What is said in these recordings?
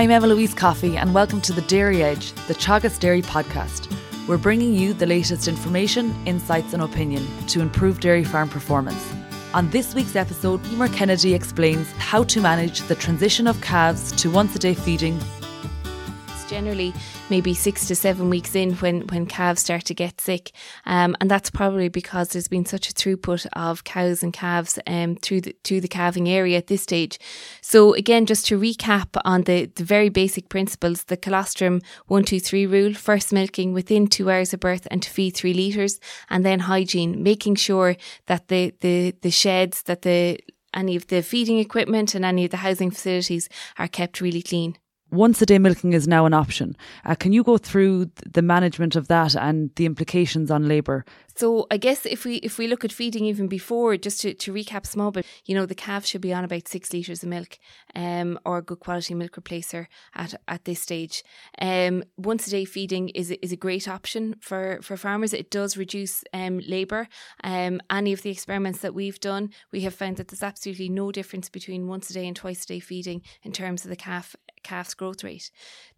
I'm Emma Louise Coffey, and welcome to the Dairy Edge, the Teagasc Dairy podcast. We're bringing you the latest information, insights, and opinion to improve dairy farm performance. On this week's episode, Emer Kennedy explains how to manage the transition of calves to once a day feeding generally maybe six to seven weeks in when, when calves start to get sick. Um, and that's probably because there's been such a throughput of cows and calves um, through, the, through the calving area at this stage. So, again, just to recap on the, the very basic principles the colostrum 123 rule first milking within two hours of birth and to feed three litres, and then hygiene, making sure that the, the, the sheds, that the any of the feeding equipment and any of the housing facilities are kept really clean once a day milking is now an option. Uh, can you go through the management of that and the implications on labour? So I guess if we if we look at feeding even before, just to, to recap small but you know, the calf should be on about six litres of milk, um, or a good quality milk replacer at at this stage. Um, once a day feeding is is a great option for, for farmers. It does reduce um labour. Um, any of the experiments that we've done, we have found that there's absolutely no difference between once a day and twice a day feeding in terms of the calf calf's growth rate.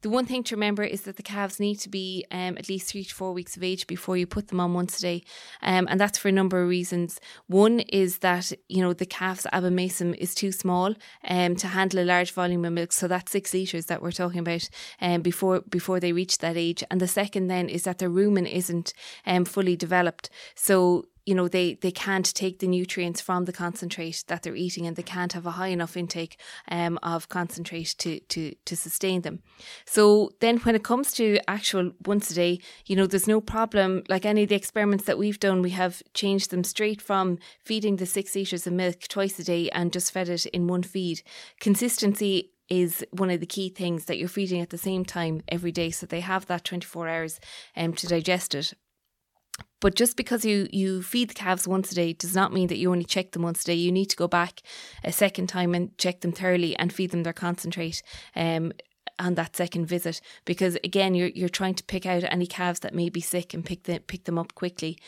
The one thing to remember is that the calves need to be um, at least three to four weeks of age before you put them on once a day, um, and that's for a number of reasons. One is that you know the calf's abomasum is too small um, to handle a large volume of milk, so that's six liters that we're talking about um, before before they reach that age. And the second then is that their rumen isn't um, fully developed, so you know they they can't take the nutrients from the concentrate that they're eating and they can't have a high enough intake um, of concentrate to to to sustain them. So then when it comes to actual once a day you know there's no problem. Like any of the experiments that we've done we have changed them straight from feeding the six litres of milk twice a day and just fed it in one feed. Consistency is one of the key things that you're feeding at the same time every day. So they have that 24 hours um, to digest it but just because you, you feed the calves once a day does not mean that you only check them once a day. You need to go back a second time and check them thoroughly and feed them their concentrate um, on that second visit because again you're you're trying to pick out any calves that may be sick and pick them pick them up quickly.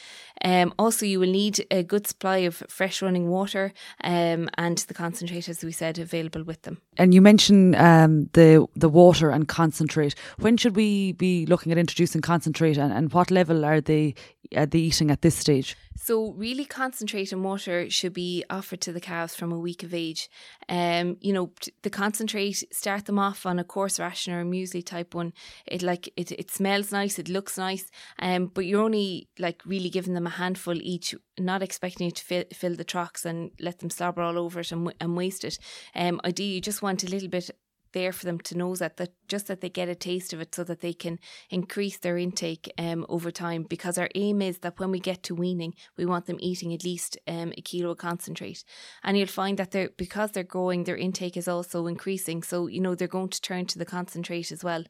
Um, also, you will need a good supply of fresh running water um, and the concentrate, as we said, available with them. And you mentioned um, the the water and concentrate. When should we be looking at introducing concentrate, and, and what level are they are they eating at this stage? So, really, concentrate and water should be offered to the calves from a week of age. Um, you know, the concentrate, start them off on a coarse ration or a muesli type one. It like it, it smells nice, it looks nice, um, but you're only like really giving them a handful each, not expecting you to fill, fill the trucks and let them slobber all over it and, and waste it. Um, ideally, you just want a little bit there for them to know that that just that they get a taste of it so that they can increase their intake um, over time. Because our aim is that when we get to weaning we want them eating at least um, a kilo of concentrate. And you'll find that they're because they're growing their intake is also increasing. So you know they're going to turn to the concentrate as well.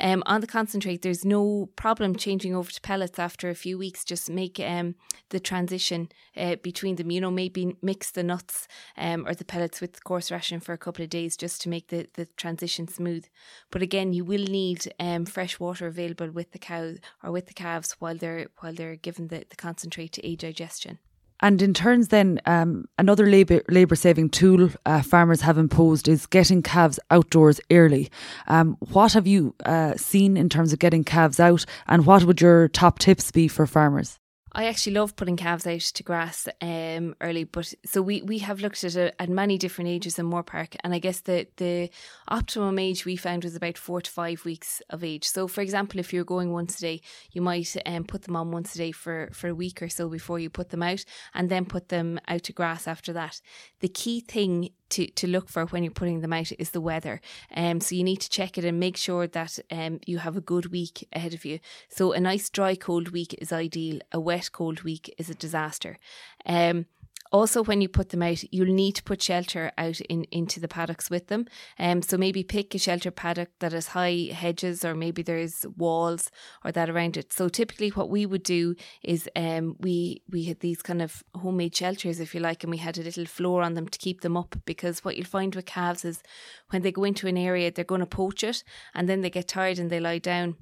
Um, on the concentrate there's no problem changing over to pellets after a few weeks. Just make um, the transition uh, between them. You know maybe mix the nuts um, or the pellets with coarse ration for a couple of days just to make the, the transition smooth. But again, you will need um, fresh water available with the cow or with the calves while they're while they're given the, the concentrate to aid digestion. And in turns, then um, another labour labour saving tool uh, farmers have imposed is getting calves outdoors early. Um, what have you uh, seen in terms of getting calves out, and what would your top tips be for farmers? I actually love putting calves out to grass um, early, but so we, we have looked at a, at many different ages in Moorepark, and I guess the the optimum age we found was about four to five weeks of age. So, for example, if you're going once a day, you might um, put them on once a day for for a week or so before you put them out, and then put them out to grass after that. The key thing to, to look for when you're putting them out is the weather. Um, so you need to check it and make sure that um, you have a good week ahead of you. So a nice dry cold week is ideal. A wet cold week is a disaster. Um, also, when you put them out, you'll need to put shelter out in into the paddocks with them. Um, so maybe pick a shelter paddock that has high hedges, or maybe there's walls or that around it. So typically, what we would do is um, we we had these kind of homemade shelters, if you like, and we had a little floor on them to keep them up. Because what you'll find with calves is when they go into an area, they're going to poach it, and then they get tired and they lie down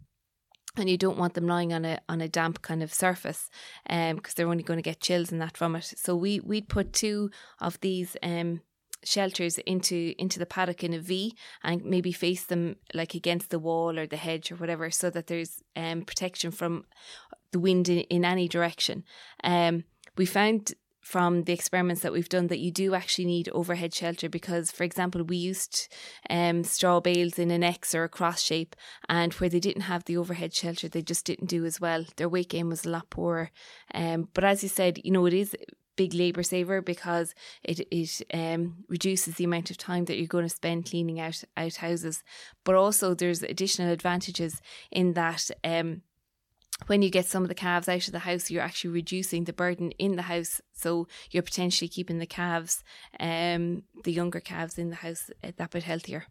and you don't want them lying on a on a damp kind of surface um because they're only going to get chills and that from it so we we'd put two of these um shelters into into the paddock in a V and maybe face them like against the wall or the hedge or whatever, so that there's um, protection from the wind in, in any direction. Um, we found from the experiments that we've done that you do actually need overhead shelter because, for example, we used um, straw bales in an X or a cross shape, and where they didn't have the overhead shelter, they just didn't do as well. Their weight gain was a lot poorer. Um, but as you said, you know, it is big labour saver because it it um, reduces the amount of time that you're going to spend cleaning out out houses. But also there's additional advantages in that um, when you get some of the calves out of the house, you're actually reducing the burden in the house. So you're potentially keeping the calves, um, the younger calves in the house, uh, that bit healthier.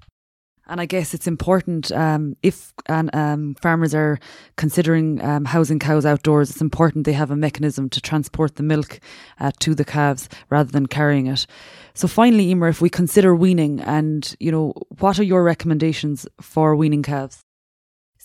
And I guess it's important um, if um, farmers are considering um, housing cows outdoors, it's important they have a mechanism to transport the milk uh, to the calves rather than carrying it. So finally, Emer, if we consider weaning and, you know, what are your recommendations for weaning calves?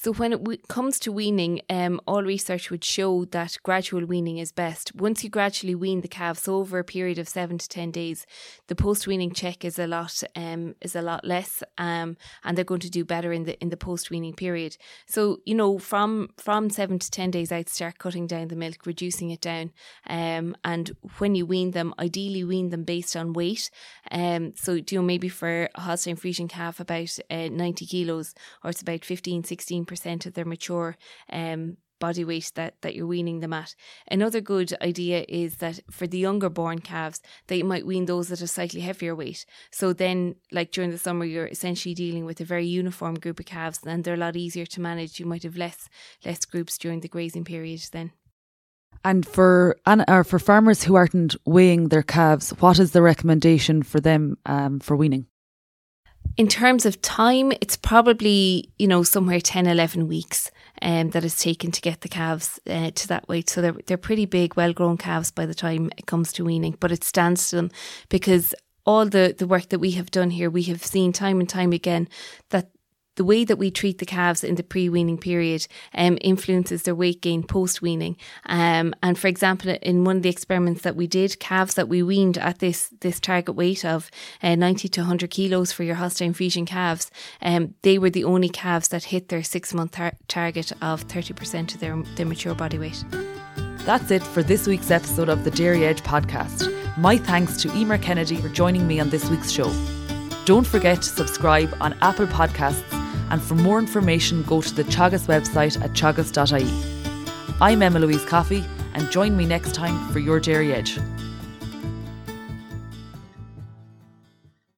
So, when it comes to weaning, um, all research would show that gradual weaning is best. Once you gradually wean the calves over a period of seven to ten days, the post weaning check is a lot um, is a lot less, um, and they're going to do better in the in the post weaning period. So, you know, from from seven to ten days, I'd start cutting down the milk, reducing it down, um, and when you wean them, ideally wean them based on weight. Um, so, you know, maybe for a Holstein Friesian calf, about uh, ninety kilos, or it's about 15, 16 percent of their mature um, body weight that, that you're weaning them at. Another good idea is that for the younger born calves, that you might wean those at a slightly heavier weight. So then, like during the summer, you're essentially dealing with a very uniform group of calves, and they're a lot easier to manage. You might have less less groups during the grazing period then. And for or for farmers who aren't weighing their calves, what is the recommendation for them um, for weaning? In terms of time, it's probably, you know, somewhere 10, 11 weeks um, that it's taken to get the calves uh, to that weight. So they're, they're pretty big, well grown calves by the time it comes to weaning, but it stands to them because all the, the work that we have done here, we have seen time and time again that the way that we treat the calves in the pre weaning period um, influences their weight gain post weaning. Um, and for example, in one of the experiments that we did, calves that we weaned at this this target weight of uh, 90 to 100 kilos for your Holstein Friesian calves, um, they were the only calves that hit their six month tar- target of 30% of their, their mature body weight. That's it for this week's episode of the Dairy Edge podcast. My thanks to Emer Kennedy for joining me on this week's show. Don't forget to subscribe on Apple Podcasts and for more information, go to the Teagasc website at teagasc.ie. I'm Emma Louise Coffey, and join me next time for your Dairy Edge.